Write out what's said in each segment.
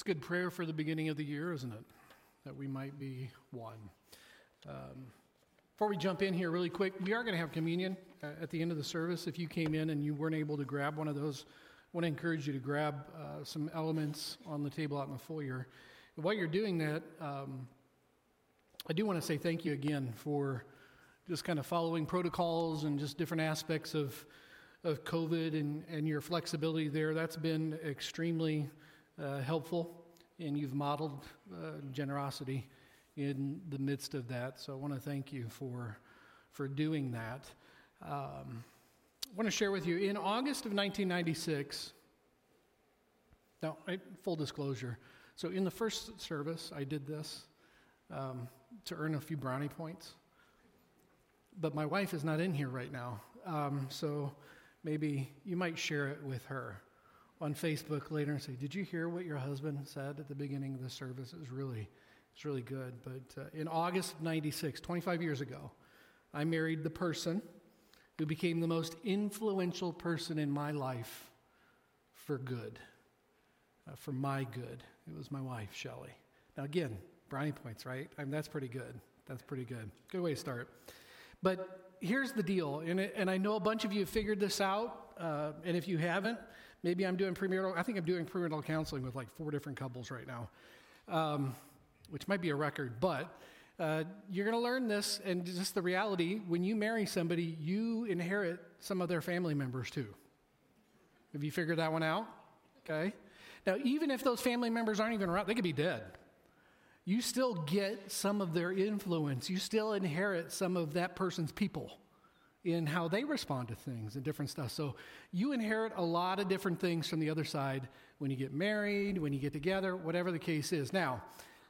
It's a good prayer for the beginning of the year, isn't it? That we might be one. Um, before we jump in here, really quick, we are going to have communion uh, at the end of the service. If you came in and you weren't able to grab one of those, I want to encourage you to grab uh, some elements on the table out in the foyer. And while you're doing that, um, I do want to say thank you again for just kind of following protocols and just different aspects of, of COVID and, and your flexibility there. That's been extremely uh, helpful, and you've modeled uh, generosity in the midst of that. So I want to thank you for, for doing that. Um, I want to share with you in August of 1996. Now, I, full disclosure. So, in the first service, I did this um, to earn a few brownie points. But my wife is not in here right now. Um, so, maybe you might share it with her on Facebook later and say, "Did you hear what your husband said at the beginning of the service? It was really, it's really good." But uh, in August of '96, 25 years ago, I married the person who became the most influential person in my life for good, uh, for my good. It was my wife, Shelley. Now, again, brownie points, right? I mean, that's pretty good. That's pretty good. Good way to start. But here's the deal, and, and I know a bunch of you have figured this out, uh, and if you haven't, Maybe I'm doing premarital, I think I'm doing premarital counseling with like four different couples right now, um, which might be a record, but uh, you're going to learn this, and just the reality when you marry somebody, you inherit some of their family members too. Have you figured that one out? Okay. Now, even if those family members aren't even around, they could be dead. You still get some of their influence. You still inherit some of that person's people in how they respond to things and different stuff. So you inherit a lot of different things from the other side when you get married, when you get together, whatever the case is. Now,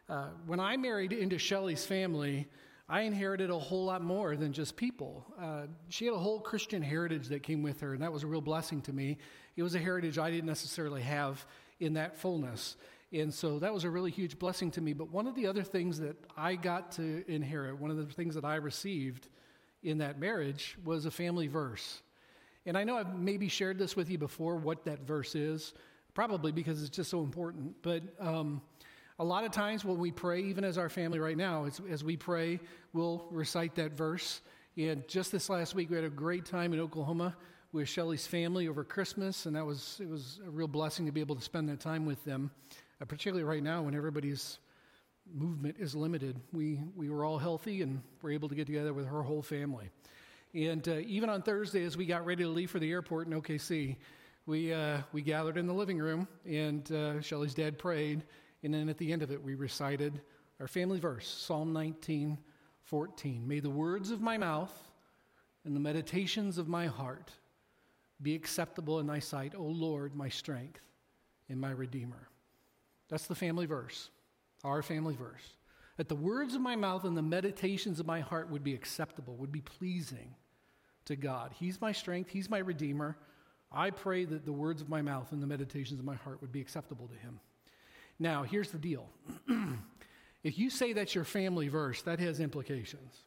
uh, when I married into Shelley's family, I inherited a whole lot more than just people. Uh, she had a whole Christian heritage that came with her, and that was a real blessing to me. It was a heritage I didn't necessarily have in that fullness. And so that was a really huge blessing to me. But one of the other things that I got to inherit, one of the things that I received, in that marriage was a family verse. And I know I've maybe shared this with you before, what that verse is, probably because it's just so important. But um, a lot of times when we pray, even as our family right now, as, as we pray, we'll recite that verse. And just this last week, we had a great time in Oklahoma with Shelly's family over Christmas, and that was it was a real blessing to be able to spend that time with them, uh, particularly right now when everybody's movement is limited. We, we were all healthy and were able to get together with her whole family. And uh, even on Thursday, as we got ready to leave for the airport in OKC, we, uh, we gathered in the living room, and uh, Shelly's dad prayed. And then at the end of it, we recited our family verse, Psalm 19, 14. May the words of my mouth and the meditations of my heart be acceptable in thy sight, O Lord, my strength and my redeemer. That's the family verse our family verse, that the words of my mouth and the meditations of my heart would be acceptable, would be pleasing to God. He's my strength, He's my Redeemer. I pray that the words of my mouth and the meditations of my heart would be acceptable to Him. Now, here's the deal. if you say that's your family verse, that has implications.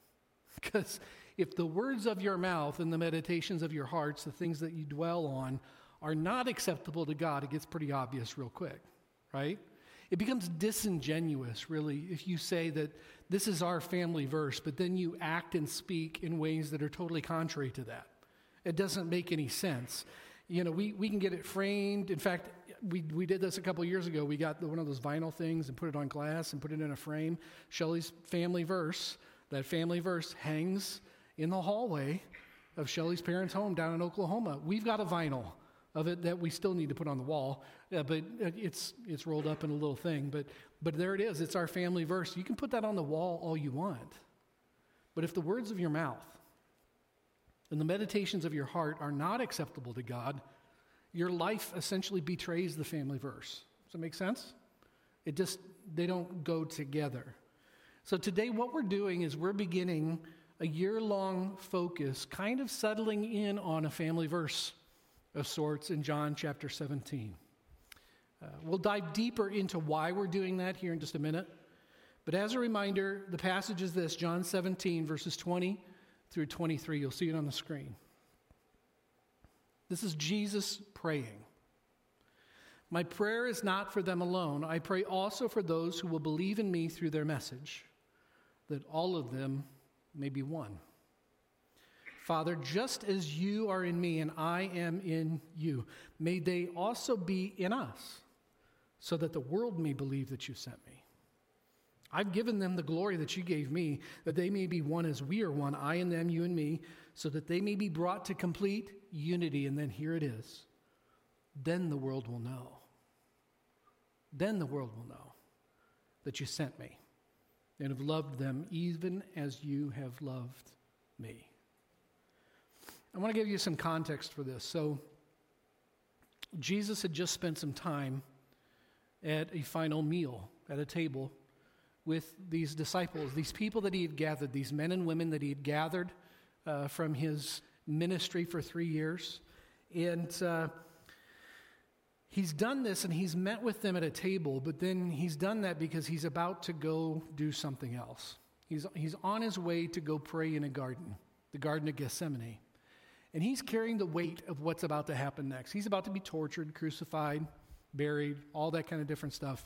Because if the words of your mouth and the meditations of your hearts, the things that you dwell on, are not acceptable to God, it gets pretty obvious real quick, right? It becomes disingenuous, really, if you say that this is our family verse, but then you act and speak in ways that are totally contrary to that. It doesn't make any sense. You know, we, we can get it framed. In fact, we, we did this a couple years ago. We got one of those vinyl things and put it on glass and put it in a frame. Shelley's family verse, that family verse hangs in the hallway of Shelley's parents' home down in Oklahoma. We've got a vinyl of it that we still need to put on the wall, uh, but it's, it's rolled up in a little thing. But, but there it is. It's our family verse. You can put that on the wall all you want. But if the words of your mouth and the meditations of your heart are not acceptable to God, your life essentially betrays the family verse. Does that make sense? It just, they don't go together. So today, what we're doing is we're beginning a year long focus, kind of settling in on a family verse of sorts in John chapter 17. Uh, we'll dive deeper into why we're doing that here in just a minute. But as a reminder, the passage is this John 17, verses 20 through 23. You'll see it on the screen. This is Jesus praying. My prayer is not for them alone. I pray also for those who will believe in me through their message, that all of them may be one. Father, just as you are in me and I am in you, may they also be in us, so that the world may believe that you sent me. I've given them the glory that you gave me, that they may be one as we are one, I and them, you and me, so that they may be brought to complete unity. And then here it is. Then the world will know. Then the world will know that you sent me and have loved them even as you have loved me. I want to give you some context for this. So, Jesus had just spent some time at a final meal at a table with these disciples, these people that he had gathered, these men and women that he had gathered uh, from his ministry for three years. And uh, he's done this and he's met with them at a table, but then he's done that because he's about to go do something else. He's, he's on his way to go pray in a garden, the Garden of Gethsemane. And he's carrying the weight of what's about to happen next. He's about to be tortured, crucified, buried, all that kind of different stuff.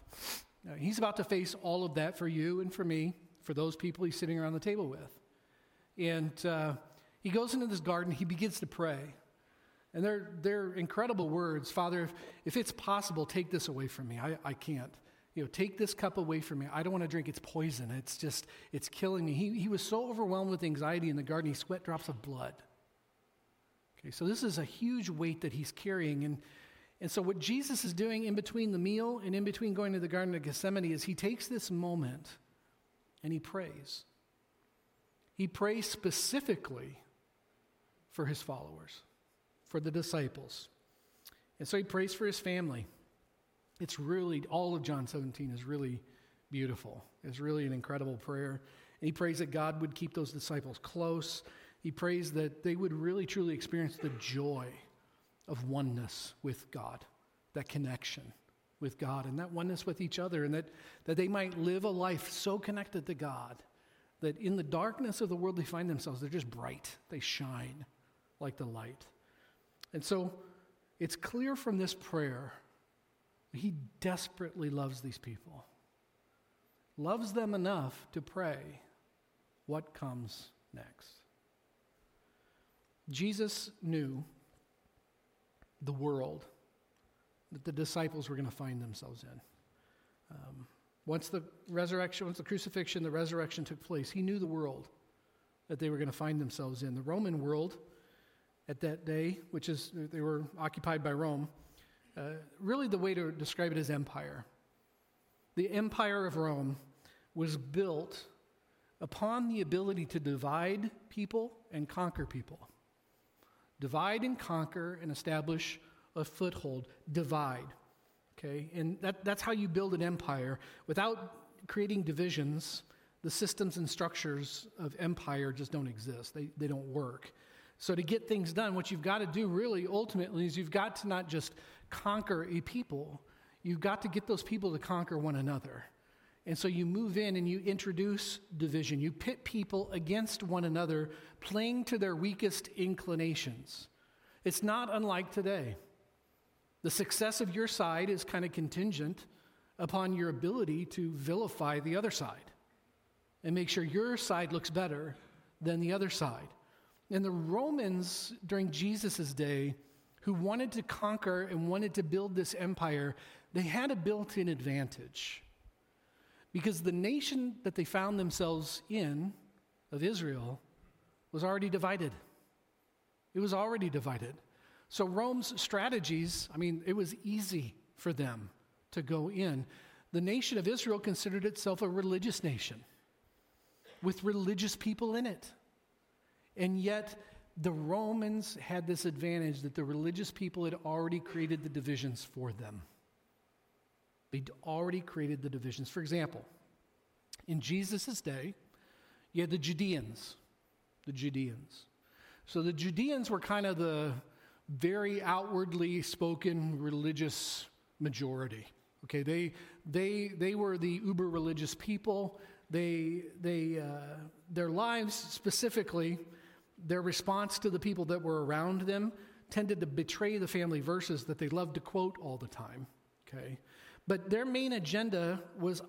Uh, he's about to face all of that for you and for me, for those people he's sitting around the table with. And uh, he goes into this garden, he begins to pray. And they're, they're incredible words. Father, if, if it's possible, take this away from me. I, I can't. You know, take this cup away from me. I don't want to drink. It's poison. It's just, it's killing me. He, he was so overwhelmed with anxiety in the garden, he sweat drops of blood. Okay, so this is a huge weight that he's carrying. And and so, what Jesus is doing in between the meal and in between going to the Garden of Gethsemane is he takes this moment and he prays. He prays specifically for his followers, for the disciples. And so, he prays for his family. It's really, all of John 17 is really beautiful. It's really an incredible prayer. And he prays that God would keep those disciples close. He prays that they would really, truly experience the joy of oneness with God, that connection with God, and that oneness with each other, and that, that they might live a life so connected to God that in the darkness of the world they find themselves, they're just bright. They shine like the light. And so it's clear from this prayer he desperately loves these people, loves them enough to pray what comes next. Jesus knew the world that the disciples were going to find themselves in. Um, once the resurrection, once the crucifixion, the resurrection took place, he knew the world that they were going to find themselves in. The Roman world at that day, which is, they were occupied by Rome, uh, really the way to describe it is empire. The empire of Rome was built upon the ability to divide people and conquer people. Divide and conquer and establish a foothold. Divide. Okay? And that, that's how you build an empire. Without creating divisions, the systems and structures of empire just don't exist, they, they don't work. So, to get things done, what you've got to do really ultimately is you've got to not just conquer a people, you've got to get those people to conquer one another. And so you move in and you introduce division. You pit people against one another, playing to their weakest inclinations. It's not unlike today. The success of your side is kind of contingent upon your ability to vilify the other side and make sure your side looks better than the other side. And the Romans during Jesus' day, who wanted to conquer and wanted to build this empire, they had a built in advantage. Because the nation that they found themselves in, of Israel, was already divided. It was already divided. So Rome's strategies, I mean, it was easy for them to go in. The nation of Israel considered itself a religious nation with religious people in it. And yet, the Romans had this advantage that the religious people had already created the divisions for them. They'd already created the divisions. For example, in Jesus' day, you had the Judeans. The Judeans. So the Judeans were kind of the very outwardly spoken religious majority. Okay, they, they, they were the uber religious people. They, they, uh, their lives specifically, their response to the people that were around them tended to betray the family verses that they loved to quote all the time Okay? But their main agenda was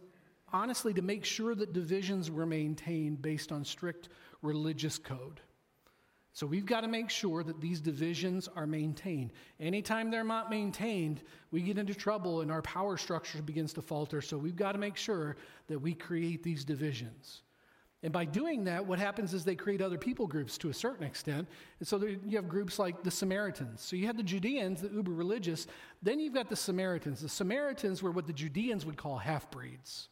honestly to make sure that divisions were maintained based on strict religious code. So we've got to make sure that these divisions are maintained. Anytime they're not maintained, we get into trouble and our power structure begins to falter. So we've got to make sure that we create these divisions. And by doing that, what happens is they create other people groups to a certain extent. And so there, you have groups like the Samaritans. So you had the Judeans, the uber religious. Then you've got the Samaritans. The Samaritans were what the Judeans would call half breeds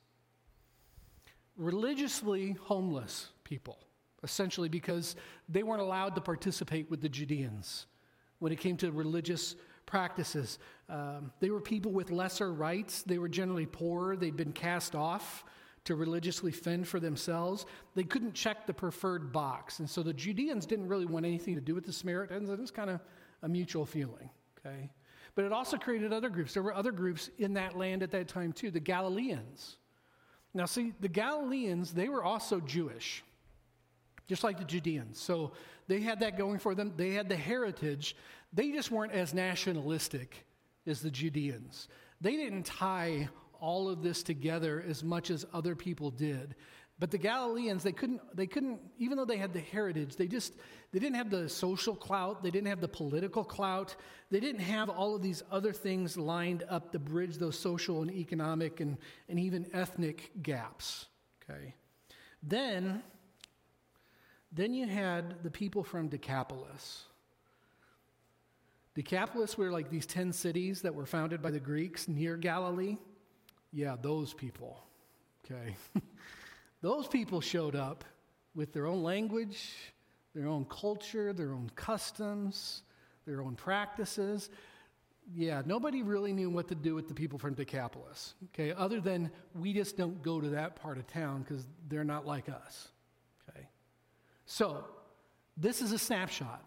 religiously homeless people essentially because they weren't allowed to participate with the Judeans when it came to religious practices. Um, they were people with lesser rights. They were generally poorer. They'd been cast off to religiously fend for themselves. They couldn't check the preferred box. And so the Judeans didn't really want anything to do with the Samaritans. It was kind of a mutual feeling, okay? But it also created other groups. There were other groups in that land at that time, too, the Galileans. Now, see, the Galileans, they were also Jewish just like the Judeans. So they had that going for them. They had the heritage. They just weren't as nationalistic as the Judeans. They didn't tie all of this together as much as other people did. But the Galileans, they couldn't, they couldn't, even though they had the heritage, they just, they didn't have the social clout, they didn't have the political clout, they didn't have all of these other things lined up to bridge those social and economic and, and even ethnic gaps. Okay. Then then you had the people from Decapolis. Decapolis were like these 10 cities that were founded by the Greeks near Galilee. Yeah, those people. Okay. those people showed up with their own language, their own culture, their own customs, their own practices. Yeah, nobody really knew what to do with the people from Decapolis, okay, other than we just don't go to that part of town because they're not like us. Okay? So, this is a snapshot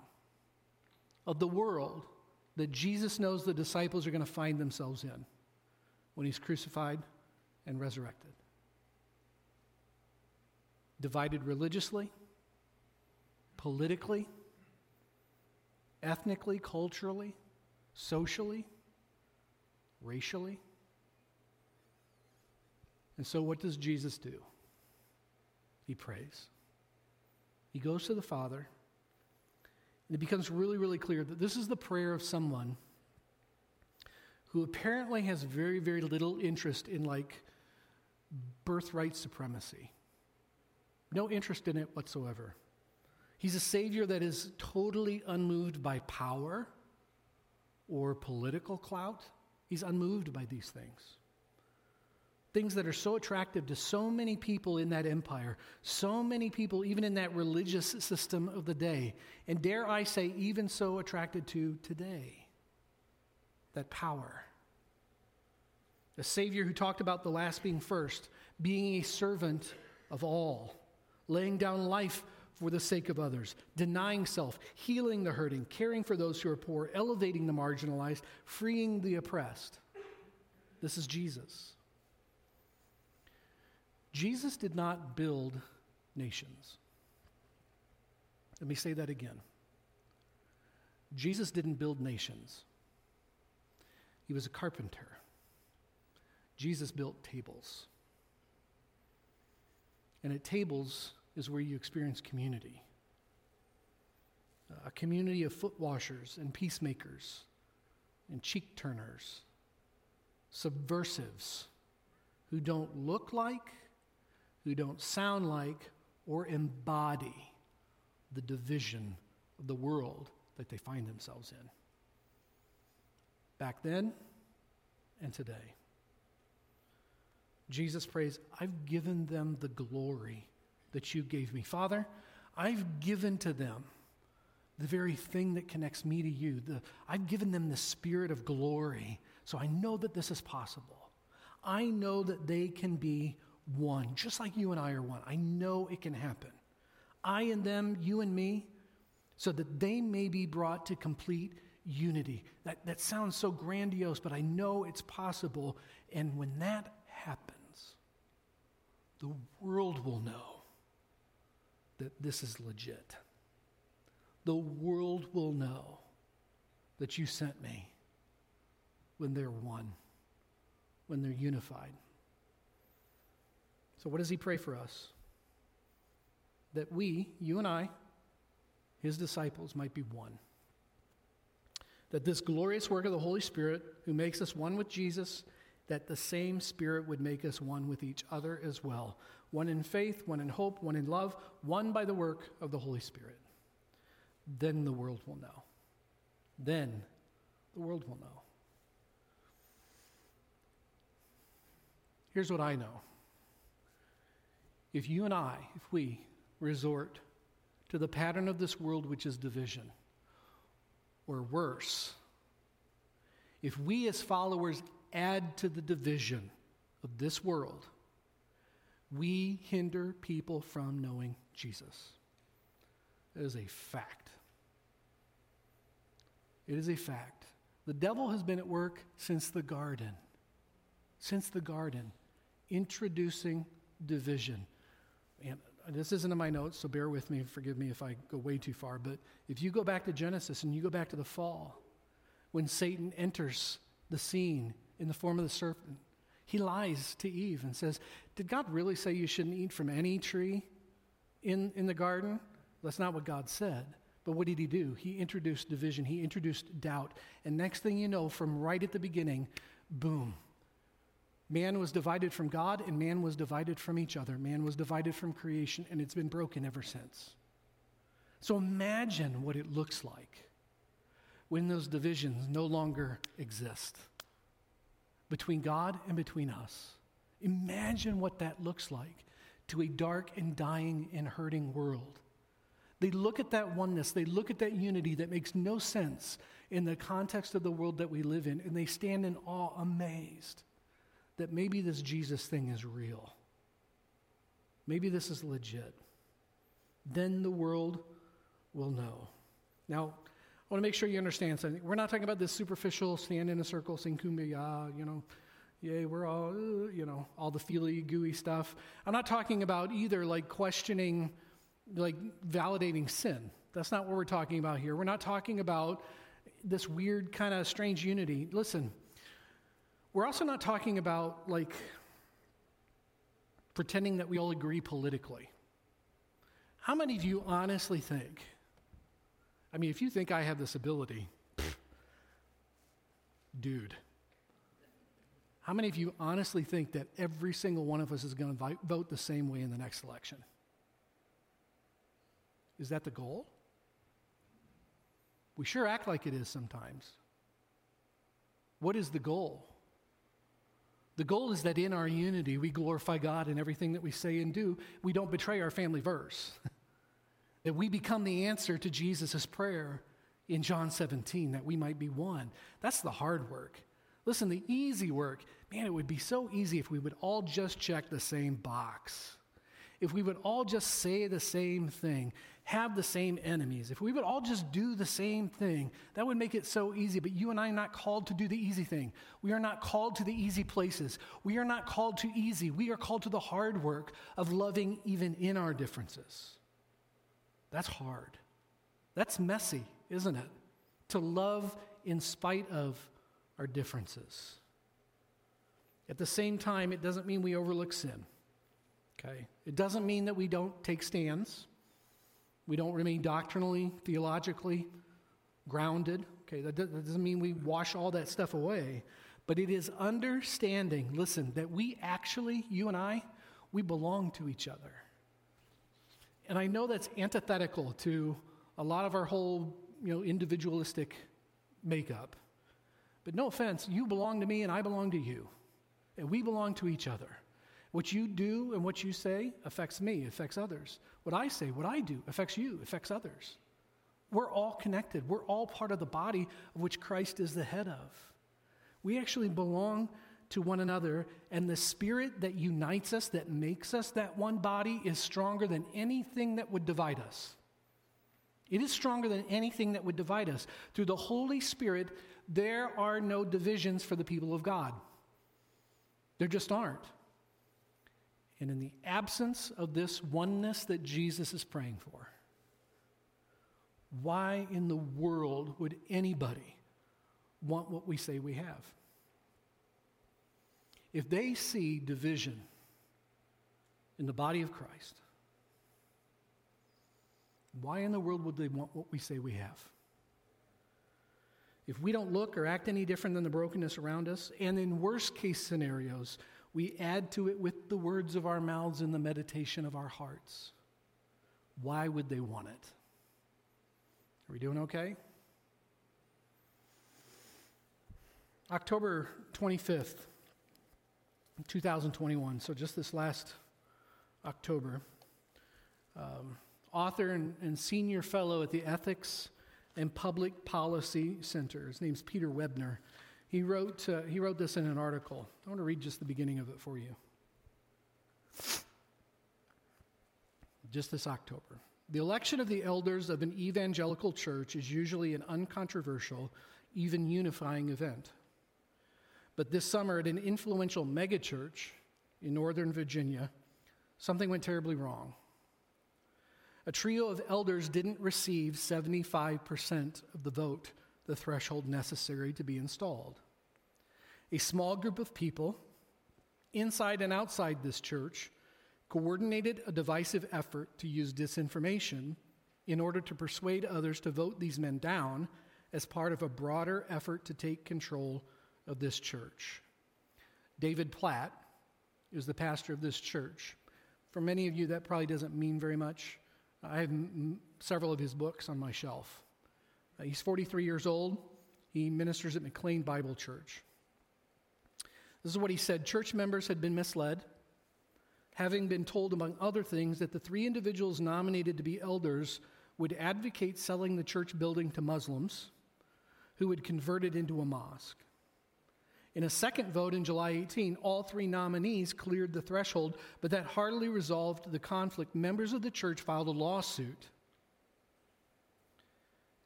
of the world that Jesus knows the disciples are going to find themselves in when he's crucified and resurrected. Divided religiously, politically, ethnically, culturally, socially, racially. And so, what does Jesus do? He prays. He goes to the Father, and it becomes really, really clear that this is the prayer of someone who apparently has very, very little interest in like birthright supremacy. No interest in it whatsoever. He's a Savior that is totally unmoved by power or political clout. He's unmoved by these things things that are so attractive to so many people in that empire, so many people, even in that religious system of the day, and dare I say, even so attracted to today that power. A Savior who talked about the last being first, being a servant of all, laying down life for the sake of others, denying self, healing the hurting, caring for those who are poor, elevating the marginalized, freeing the oppressed. This is Jesus. Jesus did not build nations. Let me say that again. Jesus didn't build nations, he was a carpenter. Jesus built tables. And at tables is where you experience community a community of foot washers and peacemakers and cheek turners, subversives who don't look like who don't sound like or embody the division of the world that they find themselves in. Back then and today. Jesus prays, I've given them the glory that you gave me. Father, I've given to them the very thing that connects me to you. The, I've given them the spirit of glory, so I know that this is possible. I know that they can be one, just like you and I are one. I know it can happen. I and them, you and me, so that they may be brought to complete unity. That, that sounds so grandiose, but I know it's possible. And when that happens, the world will know that this is legit. The world will know that you sent me when they're one when they're unified. So, what does he pray for us? That we, you and I, his disciples, might be one. That this glorious work of the Holy Spirit, who makes us one with Jesus, that the same Spirit would make us one with each other as well. One in faith, one in hope, one in love, one by the work of the Holy Spirit. Then the world will know. Then the world will know. Here's what I know. If you and I, if we resort to the pattern of this world, which is division, or worse, if we as followers add to the division of this world, we hinder people from knowing Jesus. It is a fact. It is a fact. The devil has been at work since the garden. Since the garden, introducing division. This isn't in my notes, so bear with me. Forgive me if I go way too far. But if you go back to Genesis and you go back to the fall, when Satan enters the scene in the form of the serpent, he lies to Eve and says, Did God really say you shouldn't eat from any tree in, in the garden? That's not what God said. But what did he do? He introduced division, he introduced doubt. And next thing you know, from right at the beginning, boom. Man was divided from God, and man was divided from each other. Man was divided from creation, and it's been broken ever since. So imagine what it looks like when those divisions no longer exist between God and between us. Imagine what that looks like to a dark and dying and hurting world. They look at that oneness, they look at that unity that makes no sense in the context of the world that we live in, and they stand in awe, amazed that maybe this Jesus thing is real. Maybe this is legit. Then the world will know. Now, I want to make sure you understand something. We're not talking about this superficial stand in a circle, sing kumbaya, you know, yay, we're all, you know, all the feely, gooey stuff. I'm not talking about either like questioning like validating sin. That's not what we're talking about here. We're not talking about this weird kind of strange unity. Listen, we're also not talking about like pretending that we all agree politically. How many of you honestly think? I mean, if you think I have this ability, dude. How many of you honestly think that every single one of us is going to vote the same way in the next election? Is that the goal? We sure act like it is sometimes. What is the goal? The goal is that in our unity, we glorify God in everything that we say and do. We don't betray our family verse. that we become the answer to Jesus' prayer in John 17, that we might be one. That's the hard work. Listen, the easy work, man, it would be so easy if we would all just check the same box. If we would all just say the same thing have the same enemies, if we would all just do the same thing, that would make it so easy. But you and I are not called to do the easy thing. We are not called to the easy places. We are not called to easy. We are called to the hard work of loving even in our differences. That's hard. That's messy, isn't it? To love in spite of our differences. At the same time, it doesn't mean we overlook sin. Okay? It doesn't mean that we don't take stands. We don't remain doctrinally, theologically grounded. Okay, that doesn't mean we wash all that stuff away, but it is understanding, listen, that we actually, you and I, we belong to each other. And I know that's antithetical to a lot of our whole, you know, individualistic makeup. But no offense, you belong to me and I belong to you. And we belong to each other. What you do and what you say affects me, affects others. What I say, what I do affects you, affects others. We're all connected. We're all part of the body of which Christ is the head of. We actually belong to one another, and the spirit that unites us, that makes us that one body, is stronger than anything that would divide us. It is stronger than anything that would divide us. Through the Holy Spirit, there are no divisions for the people of God. There just aren't. And in the absence of this oneness that Jesus is praying for, why in the world would anybody want what we say we have? if they see division in the body of Christ, why in the world would they want what we say we have? If we don't look or act any different than the brokenness around us, and in worst case scenarios, we add to it with the words of our mouths and the meditation of our hearts, why would they want it? Are we doing okay? October 25th, 2021, so just this last October, um, author and, and, senior fellow at the Ethics and Public Policy Center, his name's Peter Wehner, he wrote, uh, he wrote this in an article. I want to read just the beginning of it for you. Just this October. The election of the elders of an evangelical church is usually an uncontroversial, even unifying event. But this summer, at an influential megachurch in Northern Virginia, something went terribly wrong. A trio of elders didn't receive 75% of the vote, the threshold necessary to be installed. A small group of people, inside and outside this church, coordinated a divisive effort to use disinformation in order to persuade others to vote these men down as part of a broader effort to take control of this church. David Platt is the pastor of this church. For many of you, that probably doesn't mean very much. I have m- several of his books on my shelf. Uh, he's 43 years old. He ministers at McLean Bible Church. This is what he said Church members had been misled, having been told, among other things, that the three individuals nominated to be elders would advocate selling the church building to Muslims who would convert it into a mosque. In a second vote in July 18, all three nominees cleared the threshold, but that hardly resolved the conflict. Members of the church filed a lawsuit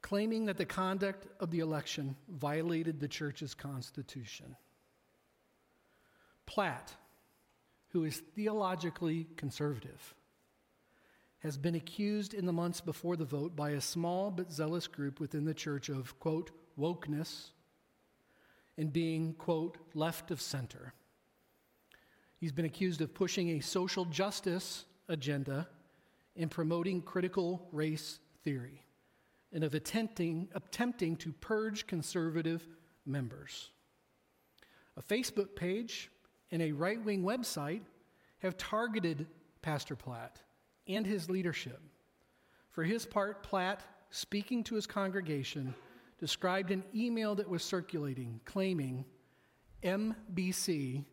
claiming that the conduct of the election violated the church's constitution. Platt, who is theologically conservative, has been accused in the months before the vote by a small but zealous group within the church of, quote, wokeness and being, quote, left of center. He's been accused of pushing a social justice agenda and promoting critical race theory and of attempting, attempting to purge conservative members. A Facebook page and a right wing website have targeted Pastor Platt and his leadership. For his part, Platt, speaking to his congregation, described an email that was circulating claiming MBC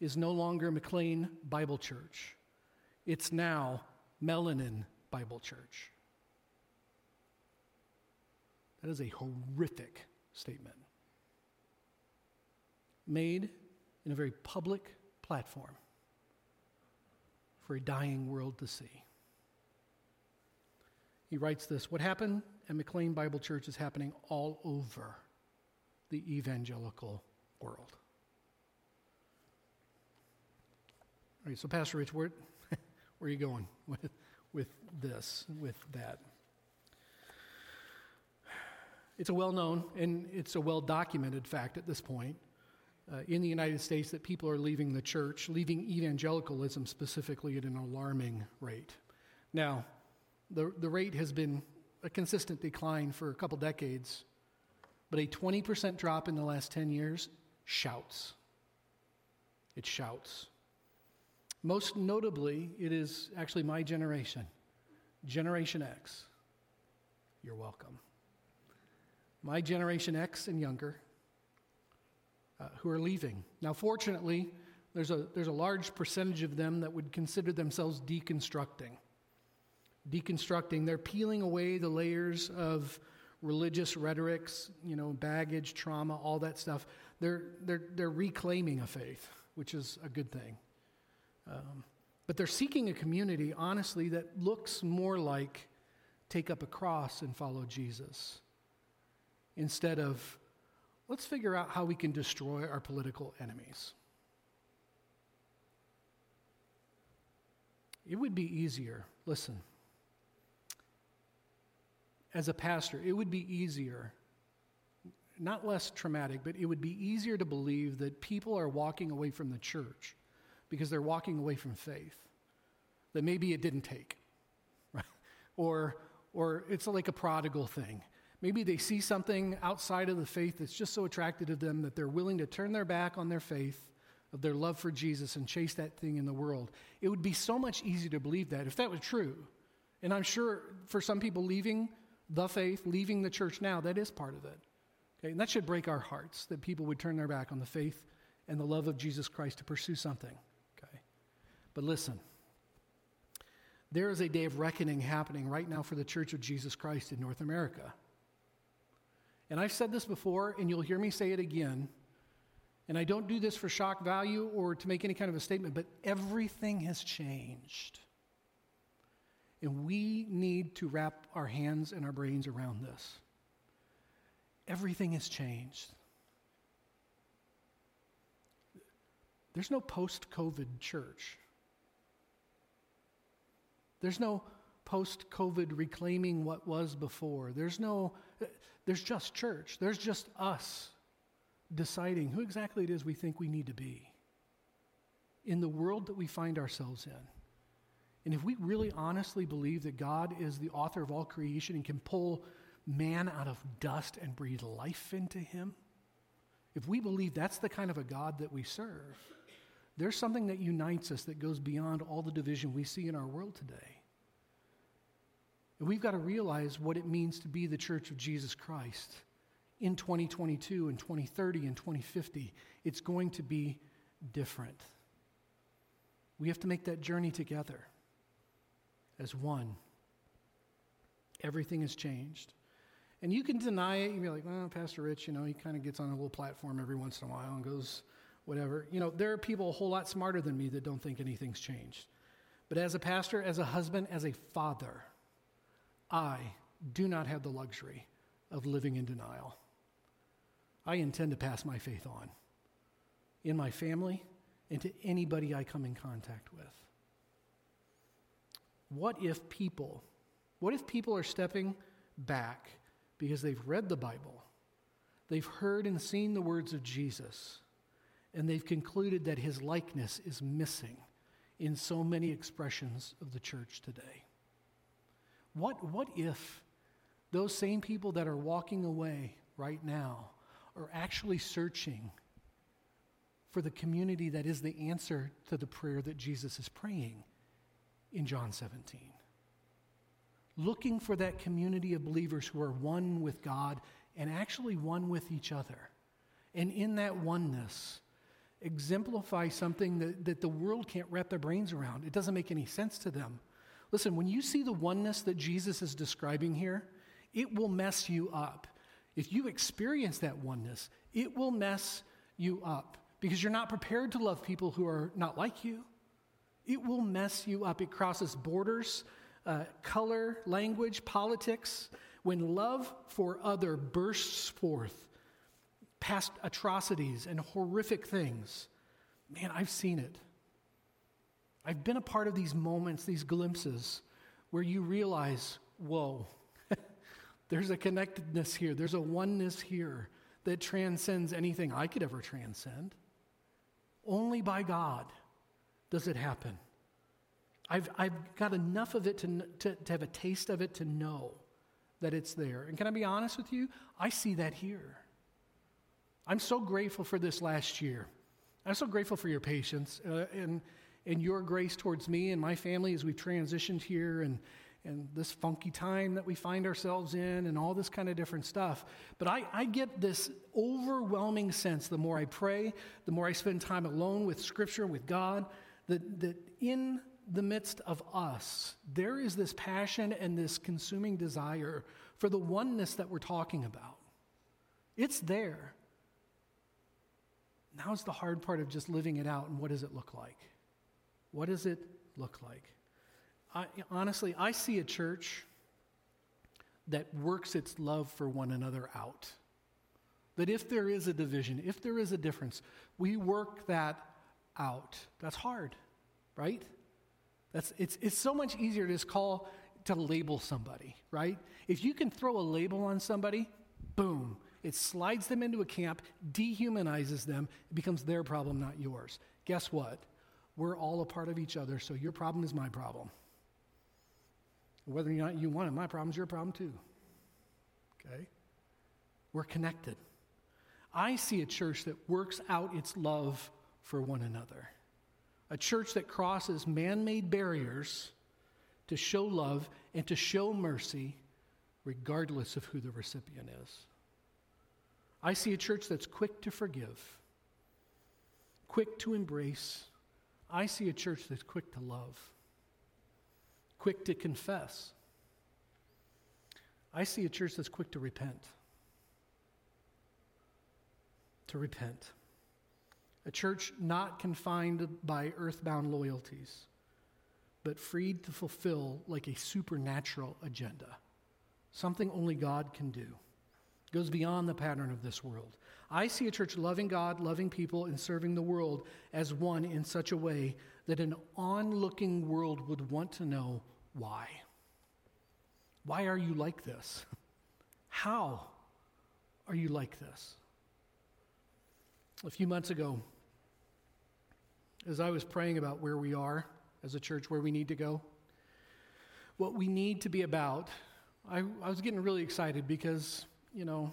is no longer McLean Bible Church. It's now Melanin Bible Church. That is a horrific statement made in a very public platform for a dying world to see. He writes this What happened at McLean Bible Church is happening all over the evangelical world. All right, so Pastor Rich, where, where are you going with, with this, with that? It's a well known and it's a well documented fact at this point uh, in the United States that people are leaving the church, leaving evangelicalism specifically at an alarming rate. Now, the, the rate has been a consistent decline for a couple decades, but a 20% drop in the last 10 years shouts. It shouts. Most notably, it is actually my generation, Generation X. You're welcome. My Generation X and younger uh, who are leaving. Now, fortunately, there's a, there's a large percentage of them that would consider themselves deconstructing deconstructing. They're peeling away the layers of religious rhetorics, you know, baggage, trauma, all that stuff. They're, they're, they're reclaiming a faith, which is a good thing. Um, but they're seeking a community, honestly, that looks more like take up a cross and follow Jesus instead of let's figure out how we can destroy our political enemies. It would be easier, listen, as a pastor, it would be easier, not less traumatic, but it would be easier to believe that people are walking away from the church because they're walking away from faith. That maybe it didn't take. Right? Or, or it's like a prodigal thing. Maybe they see something outside of the faith that's just so attractive to them that they're willing to turn their back on their faith, of their love for Jesus, and chase that thing in the world. It would be so much easier to believe that if that was true. And I'm sure for some people leaving the faith, leaving the church now, that is part of it. Okay, and that should break our hearts that people would turn their back on the faith and the love of Jesus Christ to pursue something. Okay. But listen, there is a day of reckoning happening right now for the Church of Jesus Christ in North America. And I've said this before, and you'll hear me say it again. And I don't do this for shock value or to make any kind of a statement, but everything has changed. And we need to wrap our hands and our brains around this. Everything has changed. There's no post COVID church. There's no post COVID reclaiming what was before. There's no, there's just church. There's just us deciding who exactly it is we think we need to be in the world that we find ourselves in. And if we really honestly believe that God is the author of all creation and can pull man out of dust and breathe life into him, if we believe that's the kind of a God that we serve, there's something that unites us that goes beyond all the division we see in our world today. And we've got to realize what it means to be the church of Jesus Christ in 2022 and 2030 and 2050. It's going to be different. We have to make that journey together as one. Everything has changed. And you can deny it. You'll be like, well, Pastor Rich, you know, he kind of gets on a little platform every once in a while and goes, whatever. You know, there are people a whole lot smarter than me that don't think anything's changed. But as a pastor, as a husband, as a father, I do not have the luxury of living in denial. I intend to pass my faith on in my family and to anybody I come in contact with. What if people, what if people are stepping back because they've read the Bible, they've heard and seen the words of Jesus, and they've concluded that his likeness is missing in so many expressions of the church today? What, what if those same people that are walking away right now are actually searching for the community that is the answer to the prayer that Jesus is praying in John 17? Looking for that community of believers who are one with God and actually one with each other. And in that oneness, exemplify something that, that the world can't wrap their brains around. It doesn't make any sense to them. Listen, when you see the oneness that Jesus is describing here, it will mess you up. If you experience that oneness, it will mess you up because you're not prepared to love people who are not like you. It will mess you up. It crosses borders, uh, color, language, politics. When love for other bursts forth past atrocities and horrific things, man, I've seen it. I've been a part of these moments, these glimpses, where you realize, whoa, there's a connectedness here, there's a oneness here that transcends anything I could ever transcend. Only by God does it happen. I've, I've got enough of it to, to, to have a taste of it to know that it's there. And can I be honest with you? I see that here. I'm so grateful for this last year. I'm so grateful for your patience. Uh, and and your grace towards me and my family as we've transitioned here and, and this funky time that we find ourselves in and all this kind of different stuff. But I, I get this overwhelming sense the more I pray, the more I spend time alone with Scripture, with God, that, that in the midst of us, there is this passion and this consuming desire for the oneness that we're talking about. It's there. Now it's the hard part of just living it out, and what does it look like? What does it look like? I, honestly, I see a church that works its love for one another out. That if there is a division, if there is a difference, we work that out. That's hard, right? That's, it's, it's so much easier to just call to label somebody, right? If you can throw a label on somebody, boom, it slides them into a camp, dehumanizes them, it becomes their problem, not yours. Guess what? We're all a part of each other, so your problem is my problem. Whether or not you want it, my problem is your problem too. Okay? We're connected. I see a church that works out its love for one another, a church that crosses man made barriers to show love and to show mercy, regardless of who the recipient is. I see a church that's quick to forgive, quick to embrace. I see a church that's quick to love, quick to confess. I see a church that's quick to repent. To repent. A church not confined by earthbound loyalties but freed to fulfill like a supernatural agenda, something only God can do. Goes beyond the pattern of this world. I see a church loving God, loving people, and serving the world as one in such a way that an onlooking world would want to know why. Why are you like this? How are you like this? A few months ago, as I was praying about where we are as a church where we need to go. What we need to be about, I, I was getting really excited because, you know,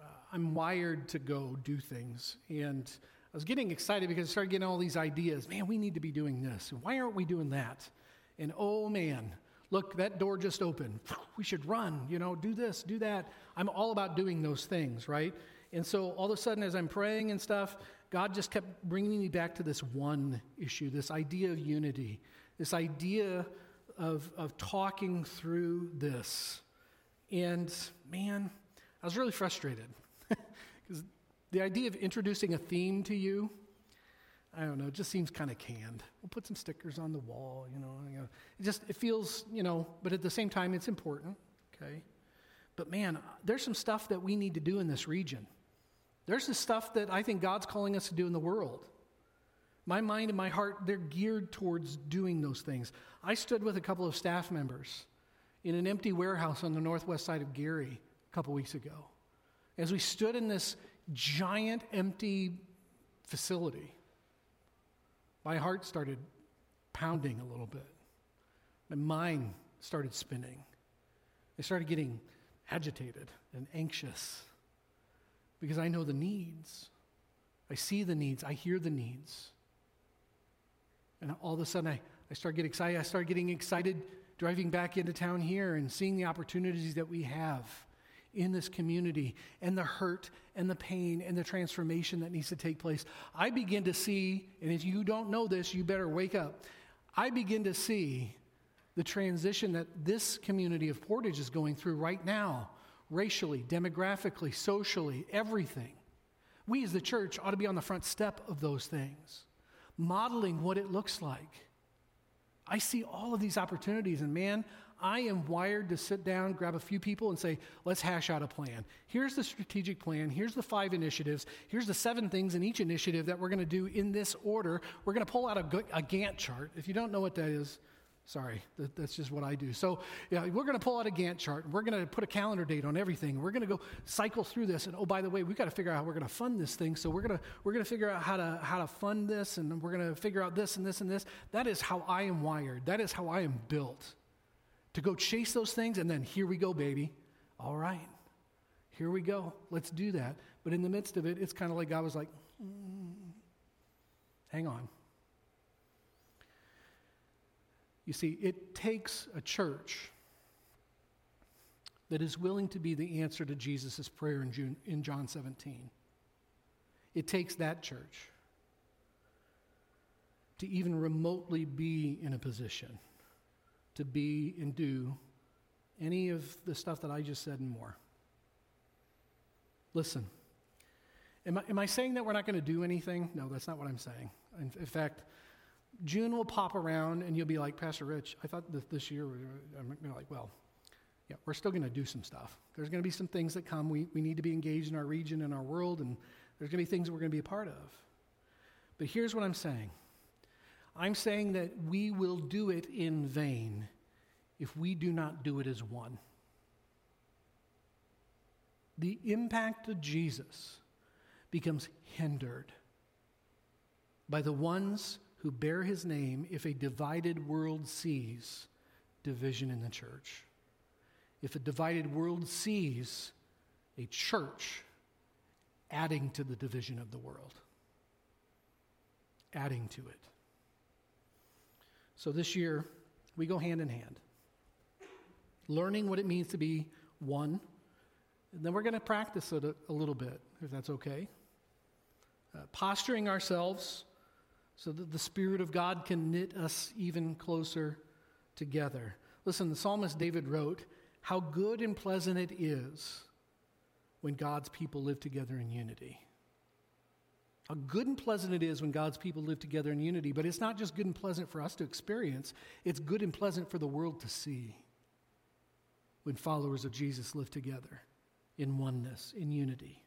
uh, I'm wired to go do things. And I was getting excited because I started getting all these ideas. Man, we need to be doing this. Why aren't we doing that? And oh man, look, that door just opened. We should run, you know, do this, do that. I'm all about doing those things, right? And so all of a sudden, as I'm praying and stuff, God just kept bringing me back to this one issue, this idea of unity, this idea of, of talking through this. And man, I was really frustrated because the idea of introducing a theme to you, I don't know, it just seems kind of canned. We'll put some stickers on the wall, you know, you know. It just it feels, you know, but at the same time it's important, okay? But man, there's some stuff that we need to do in this region. There's the stuff that I think God's calling us to do in the world. My mind and my heart, they're geared towards doing those things. I stood with a couple of staff members in an empty warehouse on the northwest side of Gary couple weeks ago. As we stood in this giant empty facility, my heart started pounding a little bit. My mind started spinning. I started getting agitated and anxious because I know the needs. I see the needs. I hear the needs. And all of a sudden, I, I start getting excited. I start getting excited driving back into town here and seeing the opportunities that we have in this community and the hurt and the pain and the transformation that needs to take place. I begin to see, and if you don't know this, you better wake up. I begin to see the transition that this community of Portage is going through right now racially, demographically, socially, everything. We as the church ought to be on the front step of those things, modeling what it looks like. I see all of these opportunities, and man, I am wired to sit down, grab a few people, and say, let's hash out a plan. Here's the strategic plan. Here's the five initiatives. Here's the seven things in each initiative that we're going to do in this order. We're going to pull out a, a Gantt chart. If you don't know what that is, Sorry, that, that's just what I do. So, yeah, we're going to pull out a Gantt chart. We're going to put a calendar date on everything. We're going to go cycle through this. And oh, by the way, we've got to figure out how we're going to fund this thing. So we're going to we're going to figure out how to how to fund this, and we're going to figure out this and this and this. That is how I am wired. That is how I am built. To go chase those things, and then here we go, baby. All right, here we go. Let's do that. But in the midst of it, it's kind of like God was like, mm, hang on. You see, it takes a church that is willing to be the answer to Jesus' prayer in, June, in John 17. It takes that church to even remotely be in a position to be and do any of the stuff that I just said and more. Listen, am I, am I saying that we're not going to do anything? No, that's not what I'm saying. In, in fact, June will pop around and you'll be like, Pastor Rich, I thought that this year, I'm like, well, yeah, we're still going to do some stuff. There's going to be some things that come. We, we need to be engaged in our region and our world, and there's going to be things that we're going to be a part of. But here's what I'm saying I'm saying that we will do it in vain if we do not do it as one. the impact of Jesus becomes hindered by the ones who bear his name if a divided world sees division in the church. If a divided world sees a church adding to the division of the world, adding to it. So this year, we go hand in hand, learning what it means to be one. And then we're going to practice it a, a, little bit, if that's okay. Uh, posturing ourselves so that the Spirit of God can knit us even closer together. Listen, the psalmist David wrote, How good and pleasant it is when God's people live together in unity. How good and pleasant it is when God's people live together in unity, but it's not just good and pleasant for us to experience, it's good and pleasant for the world to see when followers of Jesus live together in oneness, in unity.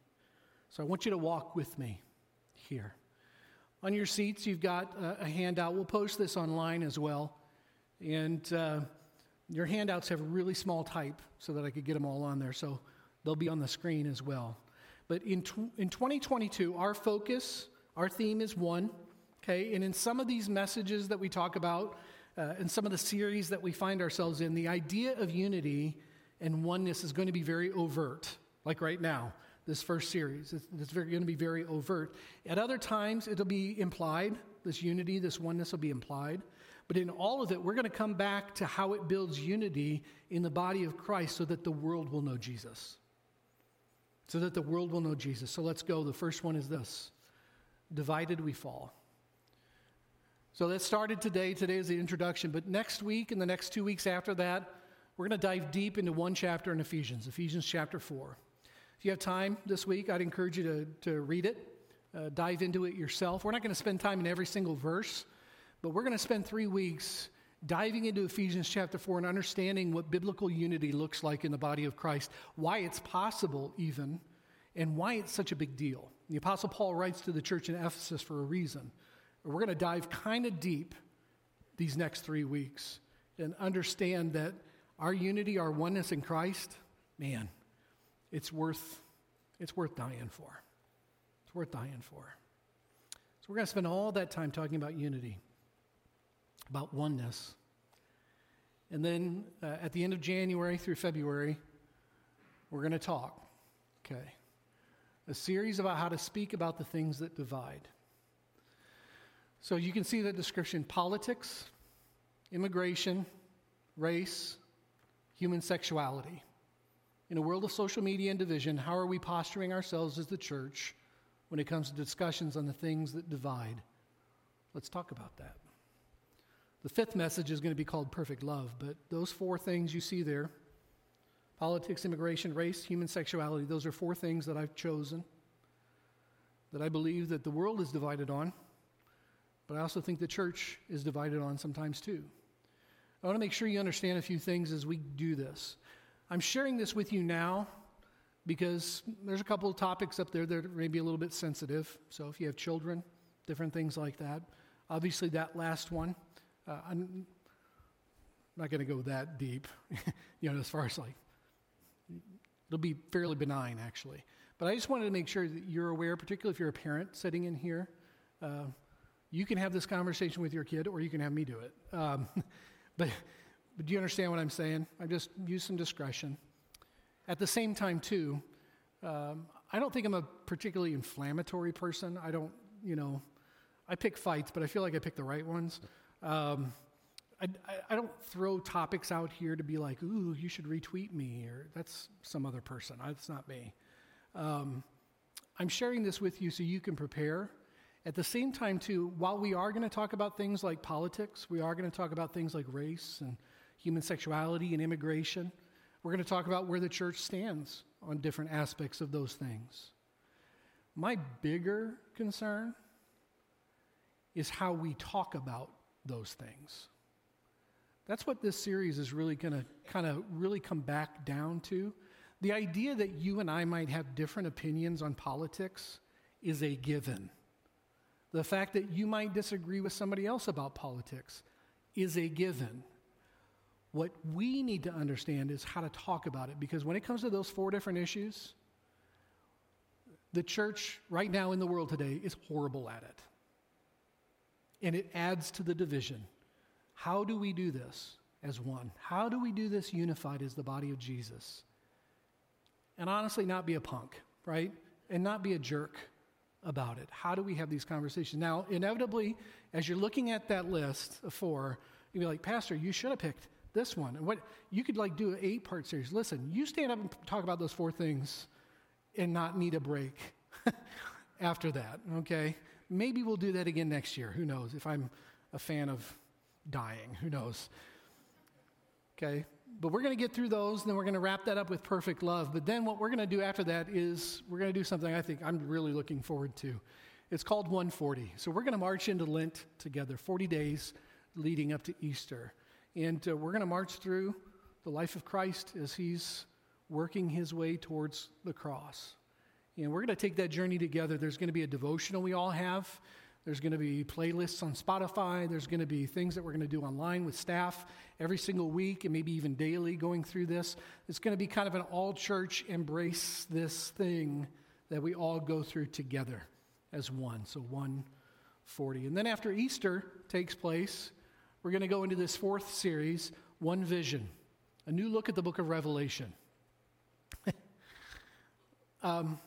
So I want you to walk with me here. On your seats, you've got a, handout. We'll post this online as well. And uh, your handouts have really small type so that I could get them all on there. So they'll be on the screen as well. But in, tw- in 2022, our focus, our theme is one. Okay, and in some of these messages that we talk about, uh, in some of the series that we find ourselves in, the idea of unity and oneness is going to be very overt, like right now, this first series. It's, it's very, going to be very overt. At other times, it'll be implied. This unity, this oneness will be implied. But in all of it, we're going to come back to how it builds unity in the body of Christ so that the world will know Jesus so that the world will know Jesus. So let's go. The first one is this Divided we fall. So that started today. Today is the introduction. But next week and the next two weeks after that, we're going to dive deep into one chapter in Ephesians, Ephesians chapter 4. If you have time this week, I'd encourage you to, to read it, uh, dive into it yourself. We're not going to spend time in every single verse, but we're going to spend three weeks diving into Ephesians chapter 4 and understanding what biblical unity looks like in the body of Christ, why it's possible, even, and why it's such a big deal. The Apostle Paul writes to the church in Ephesus for a reason. We're going to dive kind of deep these next three weeks and understand that our unity, our oneness in Christ, man, it's worth, it's worth dying for. It's worth dying for. So we're going to spend all that time talking about unity about oneness. And then uh, at the end of January through February, we're going to talk. Okay. A series about how to speak about the things that divide. So you can see the description politics, immigration, race, human sexuality. In a world of social media and division, how are we posturing ourselves as the church when it comes to discussions on the things that divide? Let's talk about that. The fifth message is going to be called perfect love, but those four things you see there politics, immigration, race, human sexuality those are four things that I've chosen that I believe that the world is divided on, but I also think the church is divided on sometimes too. I want to make sure you understand a few things as we do this. I'm sharing this with you now because there's a couple of topics up there that may be a little bit sensitive. So if you have children, different things like that. Obviously, that last one uh, I'm not going to go that deep, you know, as far as like, it'll be fairly benign actually. But I just wanted to make sure that you're aware, particularly if you're a parent sitting in here, uh, you can have this conversation with your kid or you can have me do it. Um, but, but do you understand what I'm saying? I just use some discretion. At the same time, too, um, I don't think I'm a particularly inflammatory person. I don't, you know, I pick fights, but I feel like I pick the right ones. Um, I, I, don't throw topics out here to be like, ooh, you should retweet me, or that's some other person. That's not me. Um, I'm sharing this with you so you can prepare. At the same time, too, while we are going to talk about things like politics, we are going to talk about things like race and human sexuality and immigration. We're going to talk about where the church stands on different aspects of those things. My bigger concern is how we talk about those things. That's what this series is really going to kind of really come back down to. The idea that you and I might have different opinions on politics is a given. The fact that you might disagree with somebody else about politics is a given. What we need to understand is how to talk about it because when it comes to those four different issues the church right now in the world today is horrible at it. And it adds to the division. How do we do this as one? How do we do this unified as the body of Jesus? And honestly, not be a punk, right? And not be a jerk about it. How do we have these conversations? Now, inevitably, as you're looking at that list of four, you'd be like, Pastor, you should have picked this one. And what you could like do an eight part series. Listen, you stand up and talk about those four things and not need a break after that, okay? Maybe we'll do that again next year. Who knows? If I'm a fan of dying, who knows? Okay? But we're going to get through those, and then we're going to wrap that up with perfect love. But then what we're going to do after that is we're going to do something I think I'm really looking forward to. It's called 140. So we're going to march into Lent together, 40 days leading up to Easter. And uh, we're going to march through the life of Christ as he's working his way towards the cross. And we're going to take that journey together. There's going to be a devotional we all have. There's going to be playlists on Spotify. There's going to be things that we're going to do online with staff every single week and maybe even daily going through this. It's going to be kind of an all church embrace this thing that we all go through together as one. So 140. And then after Easter takes place, we're going to go into this fourth series, One Vision, a new look at the book of Revelation. um,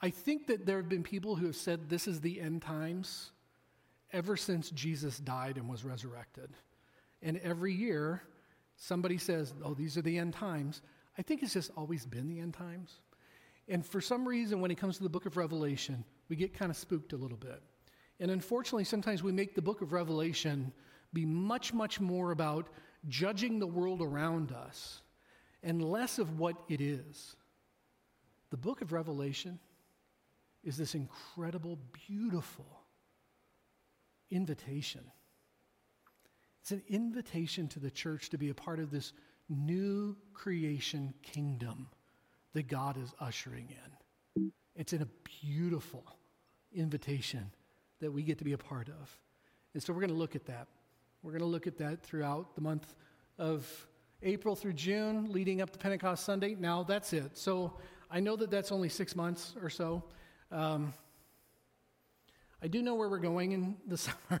I think that there have been people who have said this is the end times ever since Jesus died and was resurrected. And every year, somebody says, oh, these are the end times. I think it's just always been the end times. And for some reason, when it comes to the book of Revelation, we get kind of spooked a little bit. And unfortunately, sometimes we make the book of Revelation be much, much more about judging the world around us and less of what it is. The book of Revelation is this incredible, beautiful invitation. It's an invitation to the church to be a part of this new creation kingdom that God is ushering in. It's in a beautiful invitation that we get to be a part of. And so we're going to look at that. We're going to look at that throughout the month of April through June, leading up to Pentecost Sunday. Now that's it. So I know that that's only six months or so. Um, I do know where we're going in the summer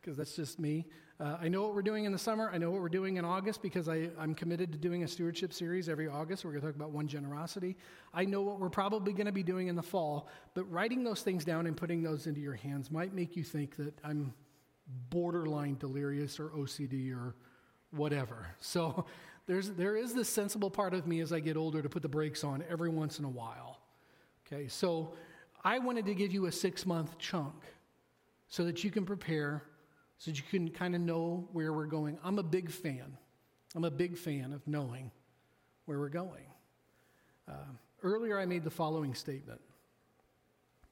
because that's just me. Uh, I know what we're doing in the summer. I know what we're doing in August because I, I'm committed to doing a stewardship series every August. We're going to talk about one generosity. I know what we're probably going to be doing in the fall, but writing those things down and putting those into your hands might make you think that I'm borderline delirious or OCD or whatever. So there's, there is this sensible part of me as I get older to put the brakes on every once in a while. Okay, so I wanted to give you a six month chunk so that you can prepare, so that you can kind of know where we're going. I'm a big fan. I'm a big fan of knowing where we're going. Uh, earlier, I made the following statement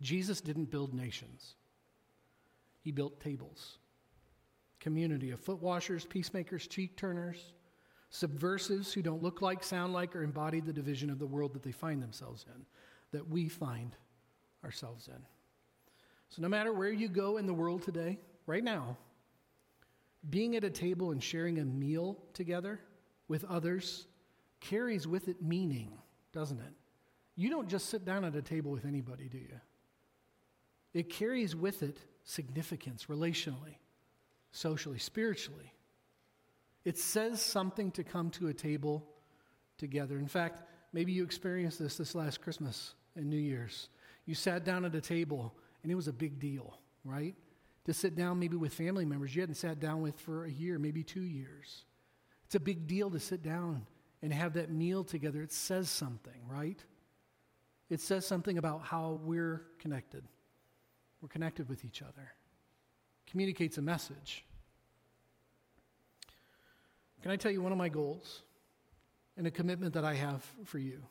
Jesus didn't build nations, He built tables. Community of foot washers, peacemakers, cheek turners, subversives who don't look like, sound like, or embody the division of the world that they find themselves in, that we find ourselves in. So, no matter where you go in the world today, right now, being at a table and sharing a meal together with others carries with it meaning, doesn't it? You don't just sit down at a table with anybody, do you? It carries with it significance relationally, socially, spiritually. It says something to come to a table together. In fact, maybe you experienced this this last Christmas and New Year's. You sat down at a table, and it was a big deal, right? To sit down maybe with family members you hadn't sat down with for a year, maybe two years. It's a big deal to sit down and have that meal together. It says something, right? It says something about how we're connected. We're connected with each other. Communicates a message. Can I tell you one of my goals and a commitment that I have for you?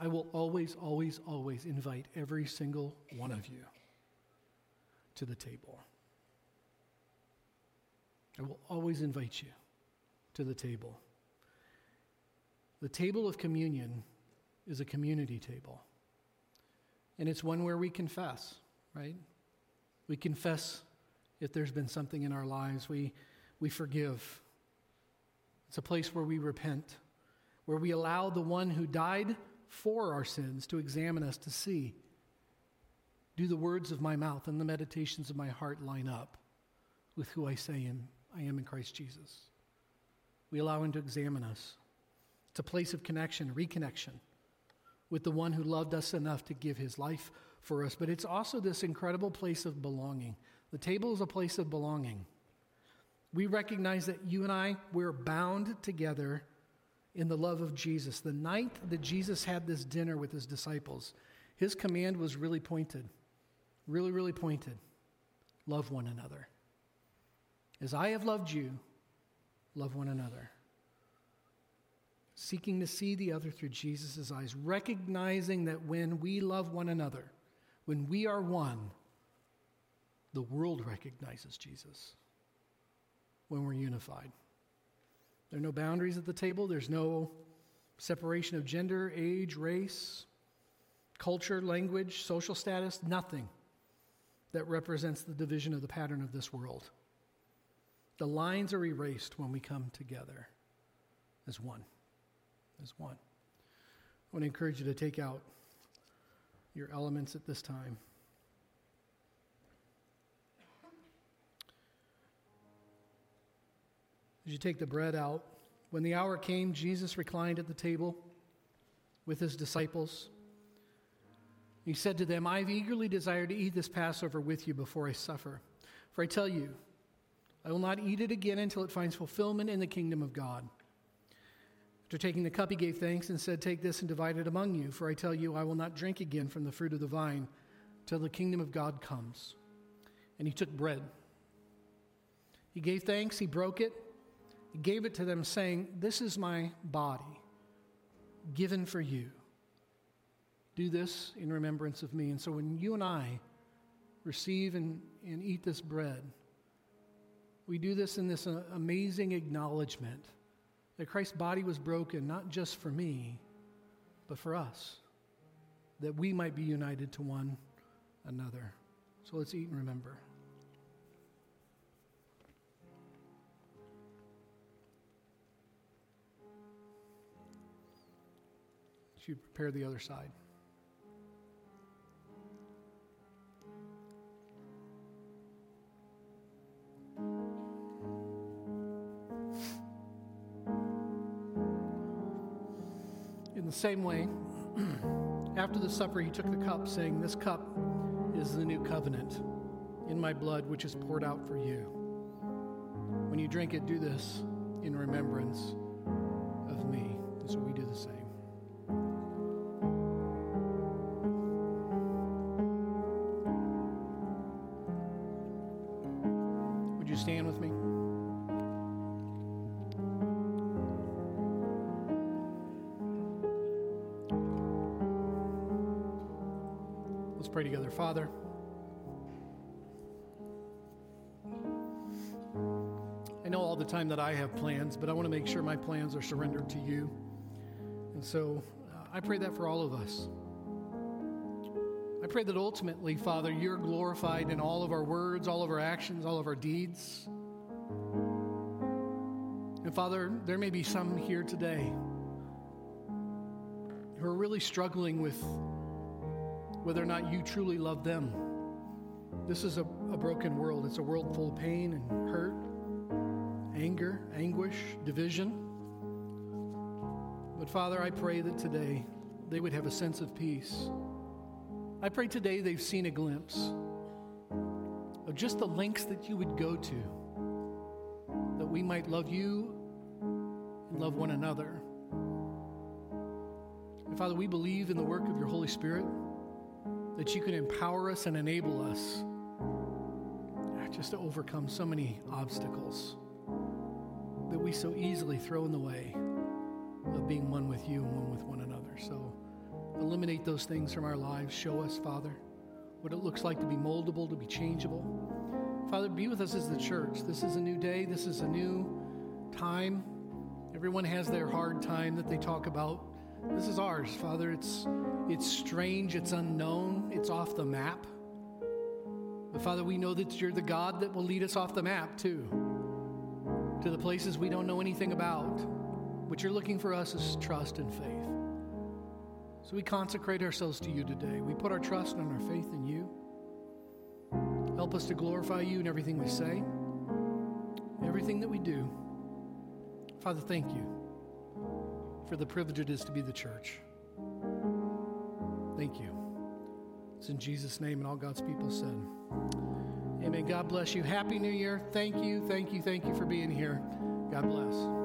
I will always, always, always invite every single one of you to the table. I will always invite you to the table. The table of communion is a community table. And it's one where we confess, right? We confess if there's been something in our lives, we, we forgive. It's a place where we repent, where we allow the one who died for our sins, to examine us, to see. Do the words of my mouth and the meditations of my heart line up with who I say am, I am in Christ Jesus? We allow Him to examine us. It's a place of connection, reconnection with the one who loved us enough to give His life for us. But it's also this incredible place of belonging. The table is a place of belonging. We recognize that you and I, we're bound together in the love of Jesus. The night that Jesus had this dinner with his disciples, his command was really pointed, really, really pointed. Love one another. As I have loved you, love one another. Seeking to see the other through Jesus' eyes, recognizing that when we love one another, when we are one, the world recognizes Jesus when we're unified. There are no boundaries at the table, there's no separation of gender, age, race, culture, language, social status, nothing that represents the division of the pattern of this world. The lines are erased when we come together as one. As one. I want to encourage you to take out your elements at this time. As you take the bread out, when the hour came, Jesus reclined at the table with his disciples. He said to them, I've eagerly desired to eat this Passover with you before I suffer. For I tell you, I will not eat it again until it finds fulfillment in the kingdom of God. After taking the cup, he gave thanks and said, Take this and divide it among you, for I tell you, I will not drink again from the fruit of the vine till the kingdom of God comes. And he took bread. He gave thanks, he broke it, gave it to them, saying, This is my body, given for you. Do this in remembrance of me. And so when you and I receive and, and eat this bread, we do this in this uh, amazing acknowledgement that Christ's body was broken not just for me, but for us, that we might be united to one another. So let's eat and remember. You prepare the other side. In the same way, after the supper, he took the cup, saying, This cup is the new covenant in my blood, which is poured out for you. When you drink it, do this in remembrance of me. And so we do the same. I have plans, but I want to make sure my plans are surrendered to you. And so uh, I pray that for all of us I pray that ultimately, Father, you're glorified in all of our words, all of our actions, all of our deeds. And Father, there may be some here today who are really struggling with whether or not you truly love them. This is a, a broken world. It's a world full of pain and hurt, anger, anguish, division. But Father, I pray that today they would have a sense of peace I pray today they've seen a glimpse of just the lengths that you would go to that we might love you and love one another. And Father, we believe in the work of your Holy Spirit that you can empower us and enable us ah, just to overcome so many obstacles that we so easily throw in the way of being one with you and one with one another. So, Eliminate those things from our lives. Show us, Father, what it looks like to be moldable, to be changeable. Father, be with us as the church. This is a new day, this is a new time. Everyone has their hard time that they talk about. This is ours, Father. It's, it's strange, it's unknown, it's off the map. But Father, we know that you're the God that will lead us off the map too, to the places we don't know anything about. What you're looking for us is trust and faith. So we consecrate ourselves to you today. We put our trust and our faith in you. Help us to glorify you in everything we say, everything that we do. Father, thank you for the privilege it is to be the church. Thank you. It's in Jesus' name, and all God's people said. Amen. God bless you. Happy New Year. Thank you, thank you, thank you for being here. God bless.